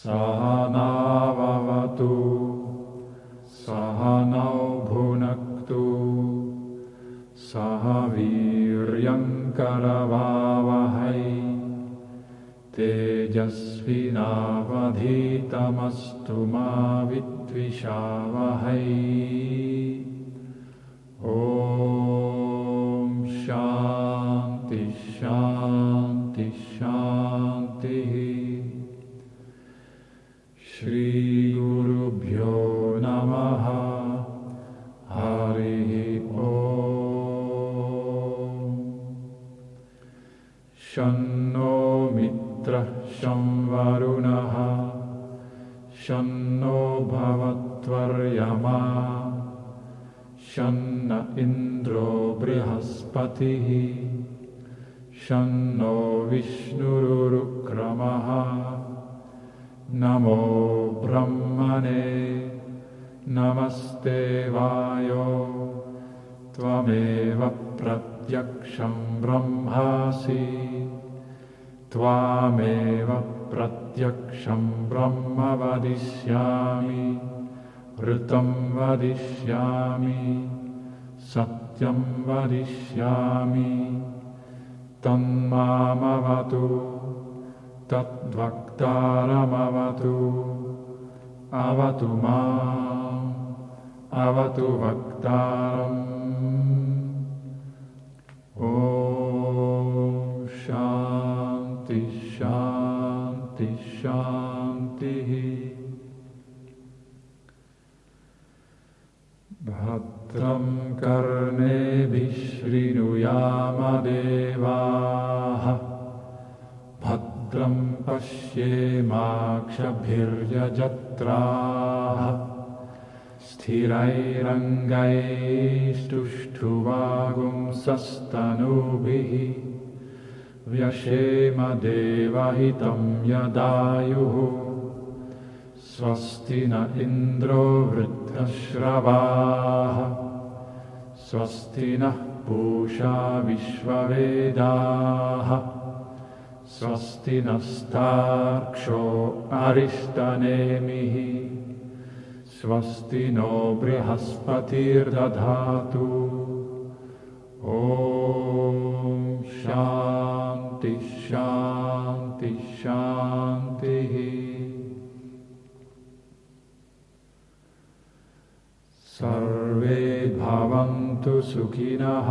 सहनावतु सहनौ भुनक्तु। सह वीर्यङ्करवावहै मा विद्विषावहै। ॐ शान्ति शा श्रीगुरुभ्यो नमः। हरिः ओ शन्नो मित्रः संवरुणः शन्नो भवत्वर्यमा। शन्न इन्द्रो बृहस्पतिः। शन्नो विष्णुरुक्रमः नमो ब्रह्मणे नमस्ते वायो। त्वमेव प्रत्यक्षं ब्रह्मासि। त्वामेव प्रत्यक्षं ब्रह्म वदिष्यामि। ऋतं वदिष्यामि। सत्यं वदिष्यामि। तन्मामवतु तद्वक्तारमवतु अवतु मा अवतु वक्तारम् ॐ शान्ति शान्ति शान्तिः भद्रं कर्णेभिश्रिनुयामदेवाः भद्रं पश्येमाक्षभिर्यजत्राः स्थिरैरङ्गैस्तुष्ठुवागुंसस्तनूभिः व्यशेमदेवहितं यदायुः स्वस्ति न इन्द्रो वृद्धश्रवाः स्वस्ति नः पूषा विश्ववेदाः स्वस्ति नस्तार्क्षो अरिष्टनेमिः। स्वस्ति नो बृहस्पतिर्दधातु। ॐ शान्ति शान्ति सर्वे भवन्तु सुखिनः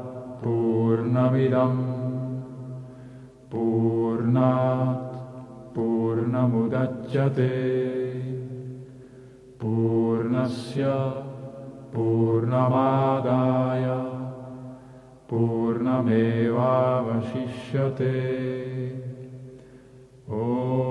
पूर्णमिदं पूर्णात् पूर्णमुदच्यते। पूर्णस्य पूर्णमादाय पूर्णमेवावशिष्यते। ॐ